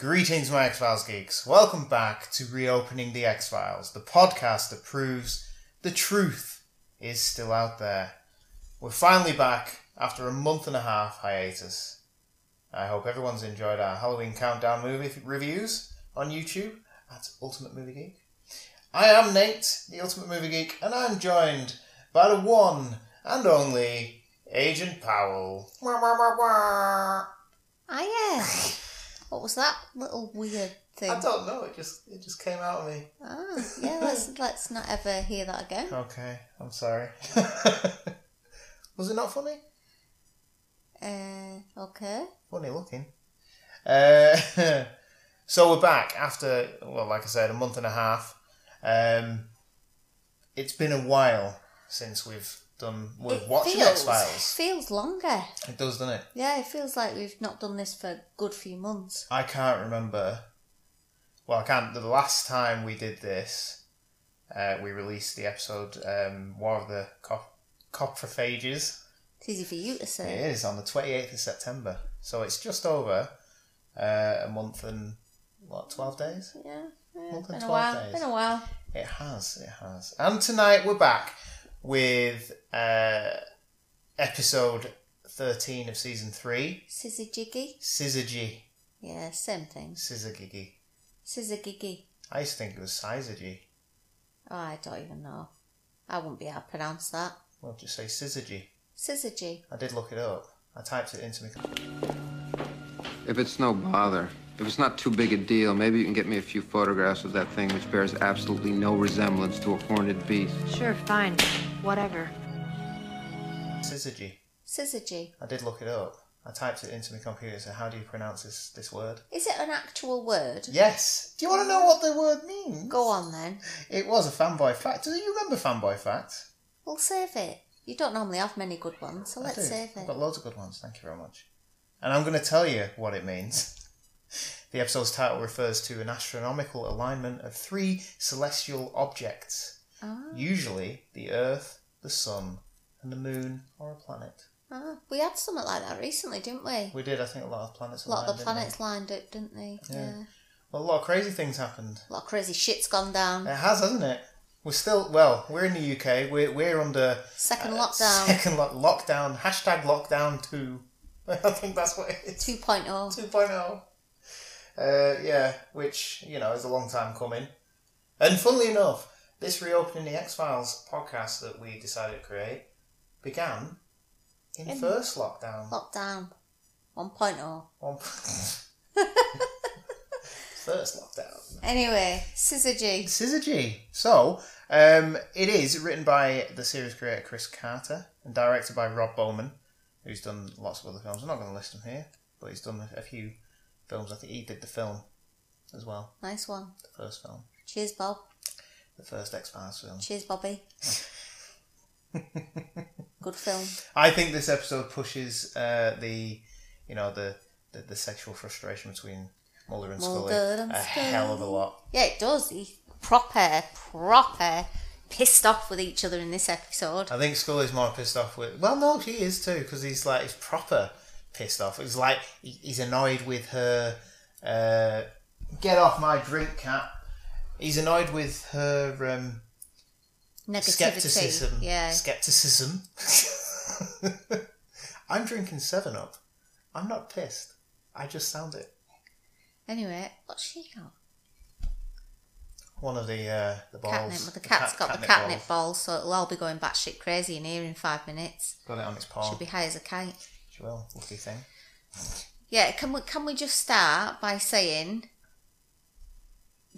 Greetings, my X Files geeks. Welcome back to Reopening the X Files, the podcast that proves the truth is still out there. We're finally back after a month and a half hiatus. I hope everyone's enjoyed our Halloween countdown movie reviews on YouTube at Ultimate Movie Geek. I am Nate, the Ultimate Movie Geek, and I'm joined by the one and only Agent Powell. Wah, wah, wah, wah. Ah, yeah. What was that little weird thing? I don't know. It just it just came out of me. Ah, yeah. Let's let's not ever hear that again. Okay, I'm sorry. Was it not funny? Uh, okay. Funny looking. Uh, so we're back after, well, like I said, a month and a half. Um, it's been a while since we've done, we've It feels, X Files. Feels longer. It does, doesn't it? Yeah, it feels like we've not done this for a good few months. I can't remember. Well, I can't. The last time we did this, uh, we released the episode um, War of the Cop- Coprophages. It's easy for you to say. It is on the 28th of September. So it's just over uh, a month and, what, 12 days? Yeah. yeah. More than Been a 12 while. days. Been a while. It has, it has. And tonight we're back with uh, episode 13 of season 3 Scissor jiggy. Syzygy. Yeah, same thing. Syzygy. Scissor giggy. I used to think it was Syzygy. Oh, I don't even know. I wouldn't be able to pronounce that. Well, just say Syzygy. Scissor G. I did look it up. I typed it into my. If it's no bother, if it's not too big a deal, maybe you can get me a few photographs of that thing which bears absolutely no resemblance to a horned beast. Sure, fine. Whatever. Syzygy. Scissor G. I did look it up. I typed it into my computer. So how do you pronounce this this word? Is it an actual word? Yes. Do you want to know what the word means? Go on then. It was a fanboy fact. Do you remember fanboy facts? We'll save it. You don't normally have many good ones, so I let's do. save it. I've got loads of good ones. Thank you very much. And I'm going to tell you what it means. The episode's title refers to an astronomical alignment of three celestial objects, Ah. usually the Earth, the Sun, and the Moon or a planet. Ah, we had something like that recently, didn't we? We did, I think, a lot of planets. A lot of the planets lined up, didn't they? Yeah. Yeah. Well, a lot of crazy things happened. A lot of crazy shit's gone down. It has, hasn't it? We're still well. We're in the UK. We're we're under Second uh, lockdown Second lo- lockdown. Hashtag lockdown two. I think that's what it is. 2.0. 2.0. Uh, yeah, which, you know, is a long time coming. And funnily enough, this reopening the X Files podcast that we decided to create began in, In- first lockdown. Lockdown oh. 1.0. One- first lockdown. Anyway, Scissor G. Syzygy. So, um, it is written by the series creator Chris Carter and directed by Rob Bowman, who's done lots of other films. I'm not going to list them here, but he's done a few films. I think he did the film as well, Nice one. the first film, Cheers, Bob. The first X Files film. Cheers, Bobby. Good film. I think this episode pushes uh, the, you know, the, the the sexual frustration between Mulder and Scully and a hell of a lot. Yeah, it does. He proper, proper pissed off with each other in this episode. I think Scully's more pissed off with. Well, no, she is too because he's like he's proper pissed off. It's like he- he's annoyed with her. Uh, Get off my drink, cat. He's annoyed with her um, Negativity. skepticism. Yeah. Skepticism. I'm drinking 7 Up. I'm not pissed. I just sound it. Anyway, what's she got? One of the uh, the balls. Catnip. Well, the cat's cat- got the catnip ball, so it'll all be going batshit crazy in here in five minutes. Got it on its paw. Should be high as a kite. She will. Lucky thing. Yeah, can we can we just start by saying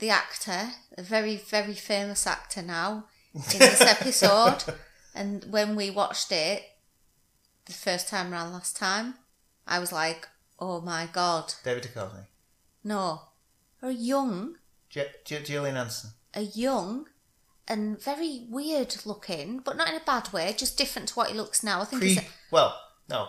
the actor, a very very famous actor now in this episode, and when we watched it the first time around last time, I was like, oh my god, David Duchovny. no, a young, J- J- Gillian Anderson. a young. And very weird looking, but not in a bad way. Just different to what he looks now. I think Pre. he's. Well, no.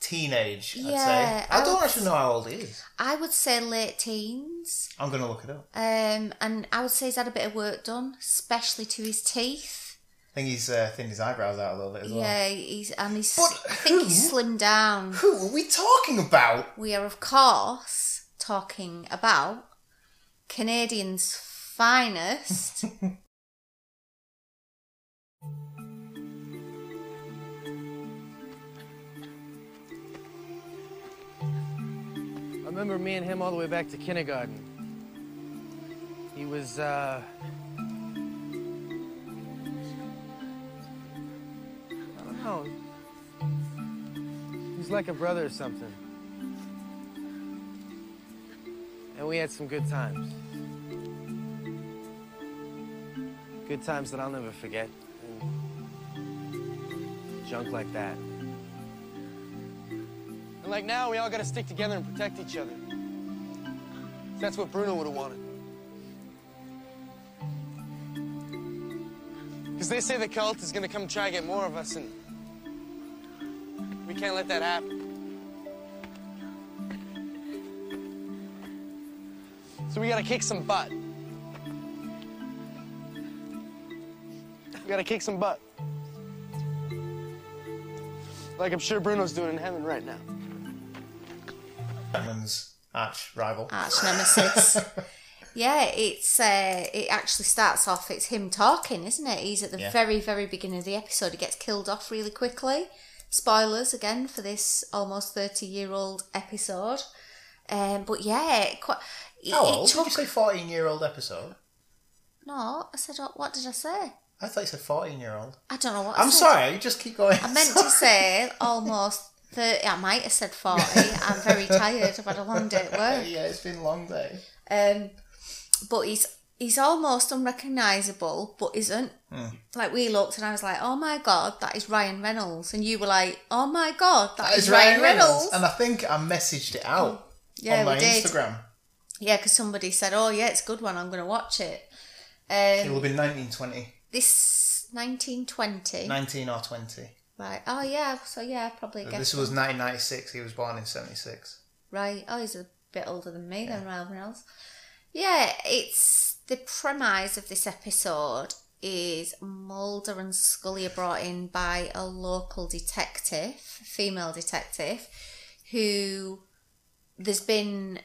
Teenage, I'd Yeah, say. I I don't would- actually know how old he is. I would say late teens. I'm going to look it up. Um, and I would say he's had a bit of work done, especially to his teeth. I think he's uh, thinned his eyebrows out a little bit as well. Yeah, he's and he's. But I think he's slimmed down. Who are we talking about? We are, of course, talking about Canadians' finest. remember me and him all the way back to kindergarten. He was, uh. I don't know. He was like a brother or something. And we had some good times. Good times that I'll never forget. And junk like that. And like now, we all gotta stick together and protect each other. That's what Bruno would have wanted. Because they say the cult is gonna come try and get more of us, and we can't let that happen. So we gotta kick some butt. We gotta kick some butt. Like I'm sure Bruno's doing in heaven right now. Arch rival. arch nemesis. yeah, it's uh, it actually starts off. It's him talking, isn't it? He's at the Yeah. very very beginning of the episode. He gets killed off really quickly. Spoilers again for this almost thirty year old episode. Um, but yeah, quite. It, How it old? Did you say 14 year old episode? No, I said what did I say? I thought you said 14 year old. I don't know what. I I'm sorry, just keep going. I meant to say almost thirty. I might have said forty. I'm very tired. I've had a long day at work. yeah, it's been a long day. Um, but he's he's almost unrecognisable, but isn't. Hmm. Like we looked and I was like, "Oh my god, that is Ryan Reynolds," and you were like, "Oh my god, That that is, is Ryan Reynolds." And I think I messaged it out Yeah, on my. Instagram. Yeah, because somebody said, "Oh yeah, it's a good one. I'm going to watch it." It Um, will be 1920. this 1920, 19 or 20. Right? Oh yeah, so yeah, probably. Guess This was 1996. He was born in 76. Right. Oh, he's a bit older than me then, Ryan Reynolds. Yeah, it's the premise of this episode is Mulder and Scully are brought in by a local detective, female detective, who there's been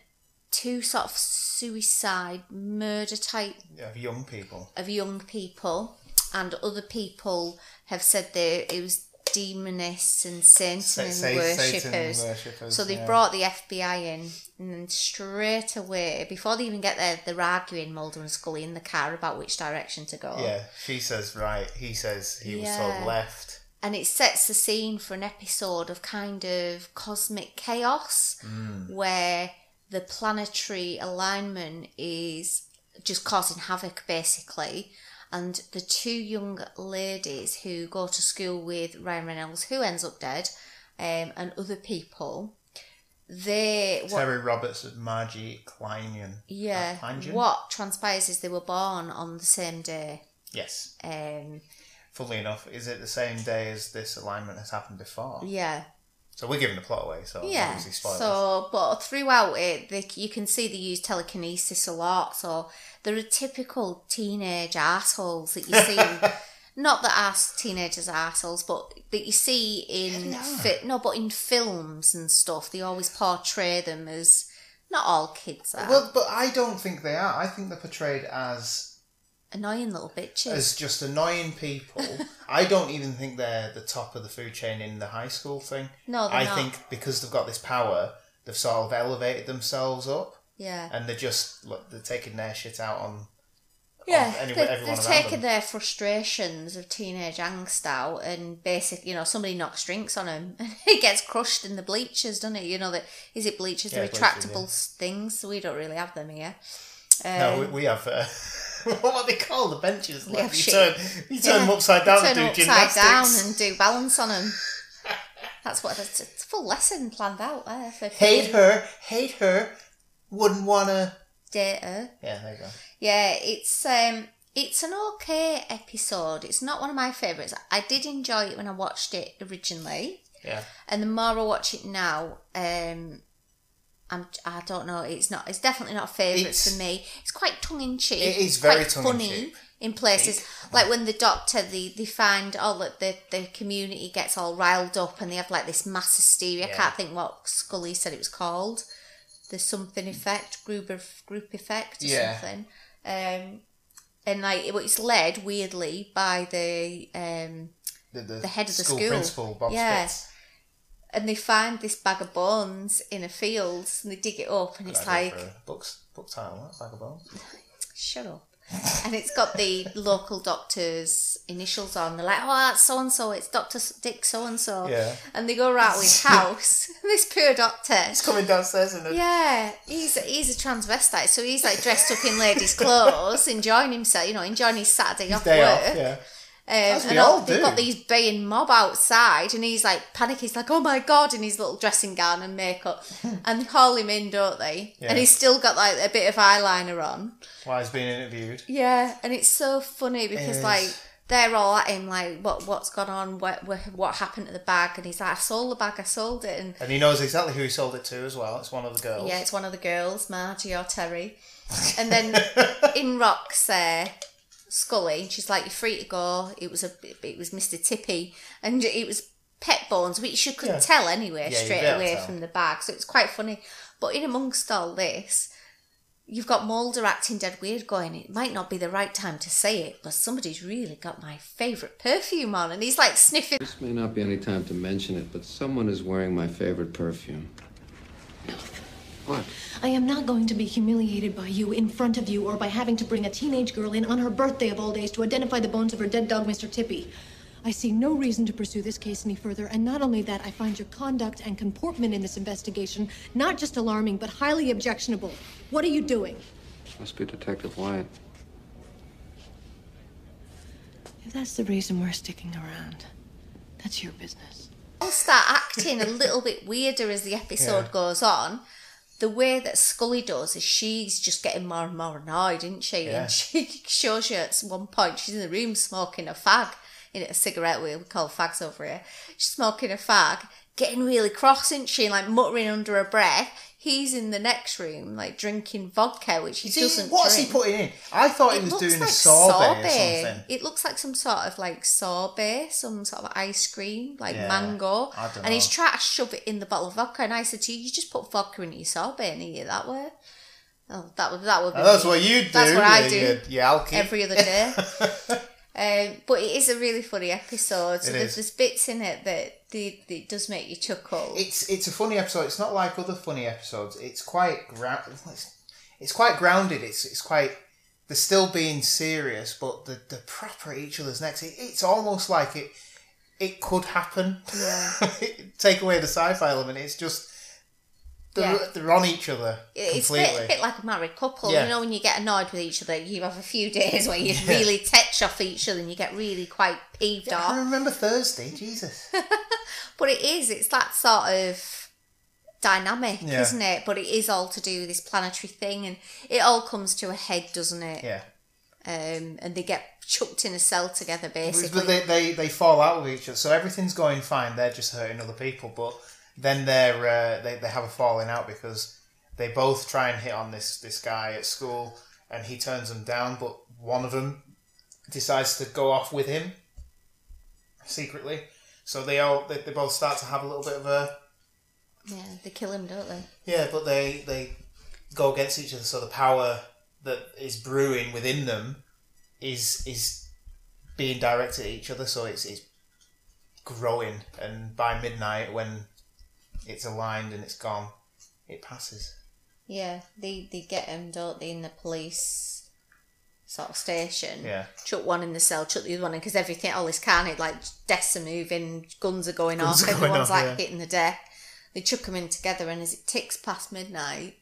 two sort of suicide murder type Of young people. of young people, and other people have said that it was demonists and Satan Sa- and sa- Satan worshippers. worshippers, So they've yeah. brought the FBI in, and then straight away, before they even get there, they're arguing Mulder and Scully in the car about which direction to go. Yeah, she says right. He says he was told left. And it sets the scene for an episode of kind of cosmic chaos Mm. where the planetary alignment is just causing havoc basically. And the two young ladies who go to school with Ryan Reynolds, who ends up dead, um, and other people, they what, Terry Roberts and Margie Kleinjan. yeah, Uh, what transpires is they were born on the same day. Yes. Um, Funnily enough, is it the same day as this alignment has happened before? yeah, So we're giving the plot away. So Yeah. So, but throughout it, they, you can see they use telekinesis a lot. So there are typical teenage assholes that you see. not that ass teenagers are assholes, but that you see in Yeah, fi- no, but in films and stuff, they always portray them as Not all kids are. Well, but I don't think they are. I think they're portrayed as Annoying little bitches. as just annoying people. I don't even think they're the top of the food chain in the high school thing. No, they're I not. think because they've got this power, they've sort of elevated themselves up, yeah. and they're just look, they're taking their shit out on. Yeah, on any, they, everyone they've taken them. their frustrations of teenage angst out, and basically, you know, somebody knocks drinks on him, and he gets crushed in the bleachers, doesn't it? You know that is it bleachers, Yeah, the bleachers, retractable yeah. s things. We don't really have them here. No, Um, we, we have. Uh, what are they called? The benches. Like, have you turn, you turn them upside down and do upside gymnastics. down and do balance on them. That's what it's, it's a full lesson planned out there for Hate her, hate her. Wouldn't wanna. date her. Yeah, there you go. Yeah, it's um it's an okay episode. It's not one of my favourites. I did enjoy it when I watched it originally. Yeah. And the more I watch it now, um I'm I don't know, it's not it's definitely not favourites It's- for me. It's quite tongue in cheek. It is very funny in places. Like when the doctor they, they find oh look the, the community gets all riled up and they have like this mass hysteria. I can't think what Scully said it was called. The something effect, group of group effect or Yeah. something. Um and like it- it's led weirdly by the um The, the, The head of the school, school. principal, Bob Yeah. Spitz. And they find this bag of bones in a field and they dig it up and it's Good idea like Books, book title, that bag of bones. shut up. And it's got the local doctor's initials on. They're like oh that's so and so it's dr dick so and so Yeah. and they go around his house. This poor doctor. He's coming downstairs yeah. He's a, he's a transvestite so he's like dressed up in ladies clothes enjoying himself you know enjoying his saturday off Day work. off, yeah. Um, and all, they've got these baying mob outside, and he's like panicking. He's like, "Oh my god!" in his little dressing gown and makeup, and they haul him in, don't they? Yeah. And he's still got like a bit of eyeliner on. While he's being interviewed. Yeah, and it's so funny because is. like they're all at him like, "What what's gone on? What what, happened to the bag?" And he's like, "I sold the bag. I sold it." And And he knows exactly who he sold it to as well. It's one of the girls. yeah, it's one of the girls, Margie or Terry. And then in rocks uh, Scully, and she's like, "You're free to go." It was a, it was Mister Tippy, and it was pet bones, which you could Yeah. tell anyway Yeah, straight be able to away from the bag. So it's quite funny. But in amongst all this, you've got Mulder acting dead weird, going, "It might not be the right time to say it, but somebody's really got my favourite perfume on," and he's like sniffing. This may not be any time to mention it, but someone is wearing my favorite perfume. What? I am not going to be humiliated by you in front of you or by having to bring a teenage girl in on her birthday of all days to identify the bones of her dead dog, Mr. Tippy. I see no reason to pursue this case any further, and not only that, I find your conduct and comportment in this investigation not just alarming, but highly objectionable. What are you doing? Must be Detective White. If that's the reason we're sticking around, that's your business. I'll start acting a little bit weirder as the episode Yeah. goes on. The way that Scully does is she's just getting more and more annoyed, isn't she? Yeah. And she shows you at one point she's in the room smoking a fag, in a cigarette we we call fags over here. She's smoking a fag, getting really cross, isn't she? And like muttering under her breath. He's in the next room, like drinking vodka, which he doesn't. what's drink. he putting in? I thought he It was doing like a sorbet, or something. It looks like some sort of like sorbet, some sort of ice cream, like Yeah, mango. And he's trying to shove it in the bottle of vodka. And I said to you, you just put vodka in your sorbet and eat it that way. Oh, that would that would be. Oh, that's me. what you do. That's what I do Yeah, alky. every other day. um, but it is a really funny episode. So It there's, is. there's bits in it that the, it does make you chuckle. It's it's a funny episode. It's not like other funny episodes. It's quite it's, it's quite grounded. It's it's quite they're still being serious, but the the proper at each other's necks. It, it's almost like it it could happen. Yeah. Take away the sci-fi element. It's just they're, Yeah. they're on each other It's a bit, a bit like a married couple. Yeah. You know, when you get annoyed with each other, you have a few days where you really tetch off each other and you get really quite peeved off. I remember Thursday. Jesus. But it is, it's that sort of dynamic, Yeah. isn't it? But it is all to do with this planetary thing and it all comes to a head, doesn't it? Yeah. Um, and they get chucked in a cell together, basically. But they, they, they fall out with each other, so everything's going fine. They're just hurting other people, but then they're uh, they they have a falling out because they both try and hit on this this guy at school, and he turns them down. But one of them decides to go off with him secretly. So they all they, they both start to have a little bit of a yeah, they kill him, don't they? yeah, but they they go against each other. So the power that is brewing within them is is being directed at each other. So it's it's growing, and by midnight, when it's aligned and it's gone, it passes. Yeah, they they get him, don't they, in the police sort of station. Yeah. Chuck one in the cell, chuck the other one in, because everything, all this carnage, like deaths are moving, guns are going Guns off, are going everyone's off, like yeah. hitting the deck. They chuck them in together, and as it ticks past midnight,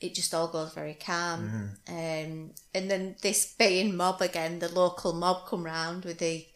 it just all goes very calm. Mm-hmm. Um, and then this baying mob again, the local mob come round with the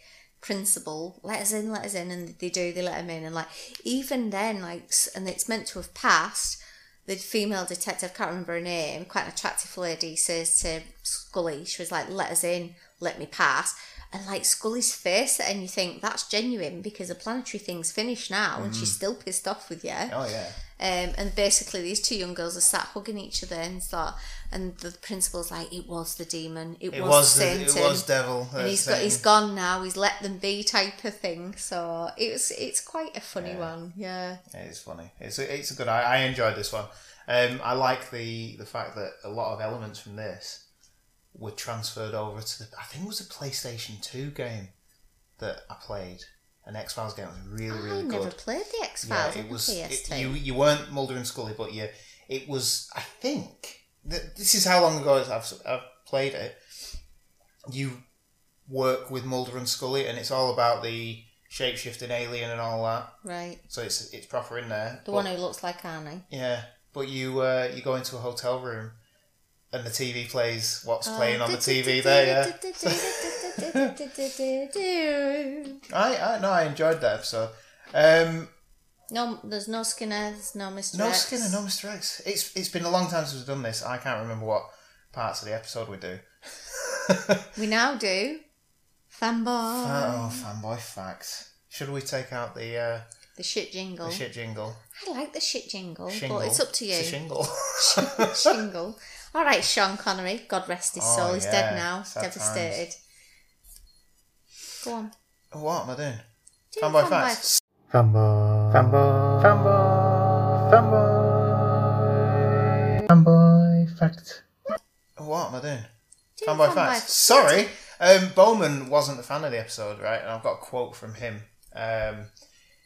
principal, let us in, let us in, and they do, they let him in. And like, even then, like, and it's meant to have passed, the female detective, can't remember her name, quite an attractive lady, says to Scully, she was like, let us in, let me pass. And like Scully's face, and you think that's genuine because the planetary thing's finished now, and she's still pissed off with you. Oh yeah. Um, and basically, these two young girls are sat hugging each other, and thought, and the principal's like, "It was the demon. It, It was, was the, Satan. it was devil. and he's got, he's gone now. He's let them be, type of thing. So it was, it's quite a funny one. Yeah, It is funny. It's a, it's a good. I, I enjoyed this one. Um, I like the the fact that a lot of elements from this were transferred over to the. I think it was a PlayStation Two game that I played. An X Files game. It was really I really good. I never played the X Yeah, Files it on the was. it- you you weren't Mulder and Scully, but you. It was. I think that this is how long ago I've I've played it. You work with Mulder and Scully, and it's all about the shapeshifting alien and all that. right, So it's it's proper in there. the But- one who looks like Arnie. yeah, but you uh, you go into a hotel room, and the TV plays what's Oh, playing on the TV there. Yeah, I I no, I enjoyed that episode. Um, No, there's no Skinner. There's no Mr. no X. Skinner, no Mr X. It's it's been a long time since we've done this. I can't remember what parts of the episode we do. We now do fanboy. Oh, fanboy facts. Should we take out the uh, the shit jingle. the shit jingle? I like the shit jingle, Shingle. but it's up to you. It's a shingle. Shingle. All right, Sean Connery. God rest his Oh, soul. He's yeah. dead now. Sad Devastated. Go on. what am I doing? Do Fanboy fanboy facts. Fanboy. Fanboy. Fanboy. Fanboy. Fanboy fact. What am I doing? Do Fanboy fanboy facts. facts. Sorry, um, Bowman wasn't a fan of the episode, right? And I've got a quote from him um,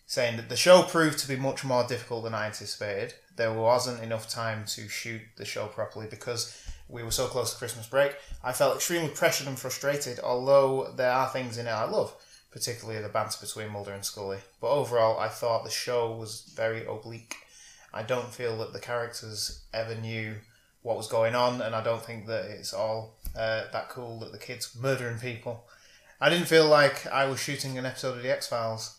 saying that the show proved to be much more difficult than I anticipated. There wasn't enough time to shoot the show properly because we were so close to Christmas break. I felt extremely pressured and frustrated, although there are things in it I love, particularly the banter between Mulder and Scully. But overall, I thought the show was very oblique. I don't feel that the characters ever knew what was going on, and I don't think that it's all uh, that cool that the kids murdering people. I didn't feel like I was shooting an episode of the X Files,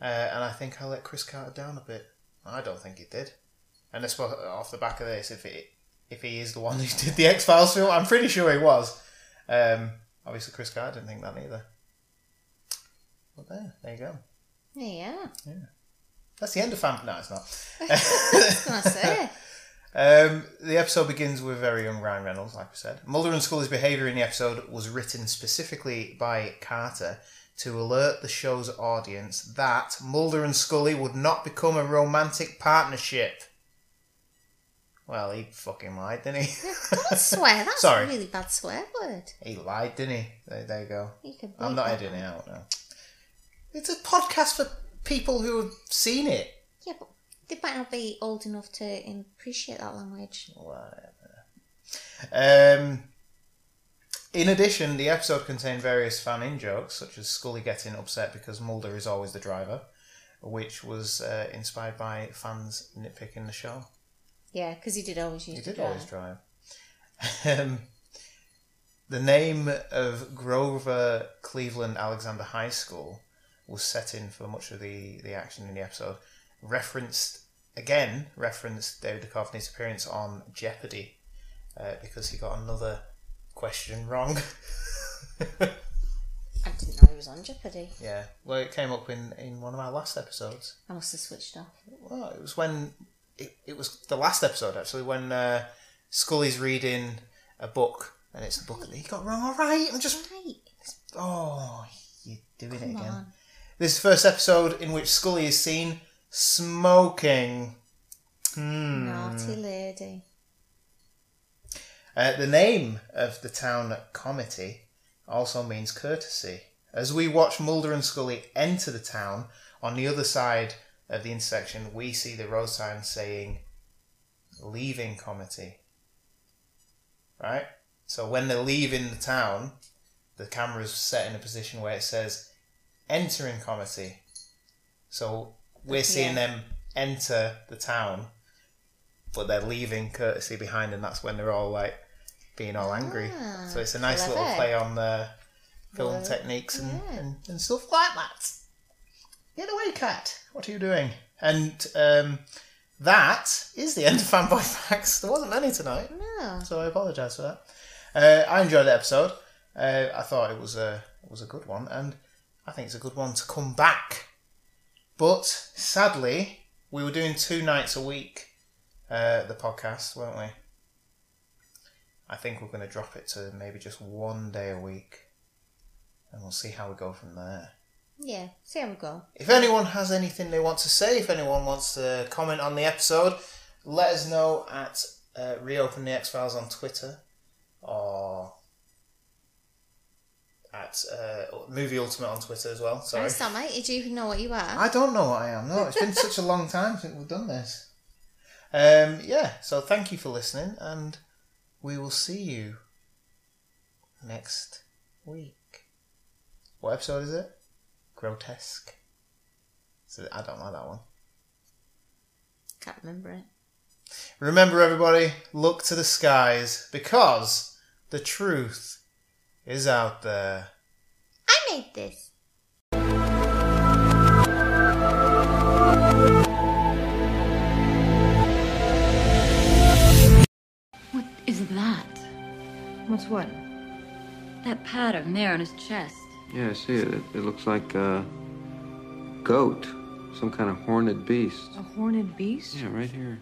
uh, and I think I let Chris Carter down a bit. I don't think he did. And I suppose off the back of this, if it if he is the one who did the X Files film, I'm pretty sure he was. Um, obviously, Chris Carter didn't think that either. But there, there you go. Yeah. Yeah. That's the end of Fan. No, it's not. I was going say. Um, the episode begins with very young Ryan Reynolds, like we said. Mulder and Scully's behaviour in the episode was written specifically by Carter to alert the show's audience that Mulder and Scully would not become a romantic partnership. Well, he fucking lied, didn't he? Don't swear. That's Sorry. a really bad swear word. he lied, didn't he? There, there you go. You can I'm not editing it out. out now. It's a podcast for people who have seen it. Yeah, but they might not be old enough to appreciate that language. Whatever. Um, in addition, the episode contained various fan in jokes, such as Scully getting upset because Mulder is always the driver, which was uh, inspired by fans nitpicking the show. Yeah, because he did always use He did drive. always drive. Um, the name of Grover Cleveland Alexander High School was set in for much of the, the action in the episode. Referenced, again, referenced David Duchovny's appearance on Jeopardy uh, because he got another question wrong. I didn't know he was on Jeopardy. yeah, well, it came up in, in one of our last episodes. I must have switched off. Well, it was when it, it was the last episode actually when uh, Scully's reading a book and it's a book that he got wrong. All right, I'm just Right. oh, you're doing it again. on. This is the first episode in which Scully is seen smoking. Hmm. Naughty lady. Uh, the name of the town Comity also means courtesy. As we watch Mulder and Scully enter the town, on the other side of the intersection, we see the road sign saying leaving Comity. Right? So when they're leaving the town, the camera's set in a position where it says entering Comity. So we're seeing Yeah. them enter the town, but they're leaving courtesy behind, and that's when they're all like being all angry. Ah, so it's a nice little clever. play on the film Well, techniques and, yeah. and, and stuff like that. Get away, cat! What are you doing? And um, that is the end of Fanboy Facts. There wasn't many tonight, No. so I apologise for that. Uh, I enjoyed the episode. Uh, I thought it was a it was a good one, and I think it's a good one to come back. But sadly, we were doing two nights a week uh, the podcast, weren't we? I think we're going to drop it to maybe just one day a week, and we'll see how we go from there. Yeah, see how we go. If anyone has anything they want to say, if anyone wants to comment on the episode, let us know at uh, Reopen the X Files on Twitter or at uh, Movie Ultimate on Twitter as well. Sorry. Nice, mate. Did you even know what you are? I don't know what I am. No, it's been such a long time since we've done this. Um, yeah, so thank you for listening, and we will see you next week. What episode is it? Grotesque. So I don't know that one. Can't remember it. Remember, everybody, look to the skies because the truth is out there. I made this. What is that? What's what? That pattern there on his chest. Yeah, I see it. It, it looks like a goat, some kind of horned beast. A horned beast? Yeah, right here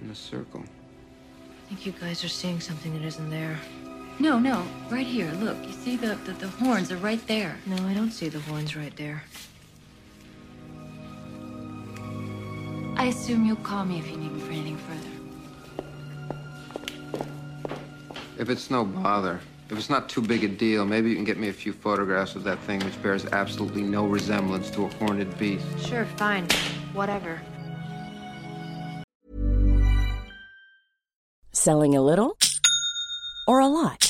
in the circle. I think you guys are seeing something that isn't there. No, no, right here. Look, you see the, the, the horns are right there. No, I don't see the horns right there. I assume you'll call me if you need me for anything further. If it's no bother, if it's not too big a deal, maybe you can get me a few photographs of that thing which bears absolutely no resemblance to a horned beast. Sure, fine. Whatever. Selling a little or a lot?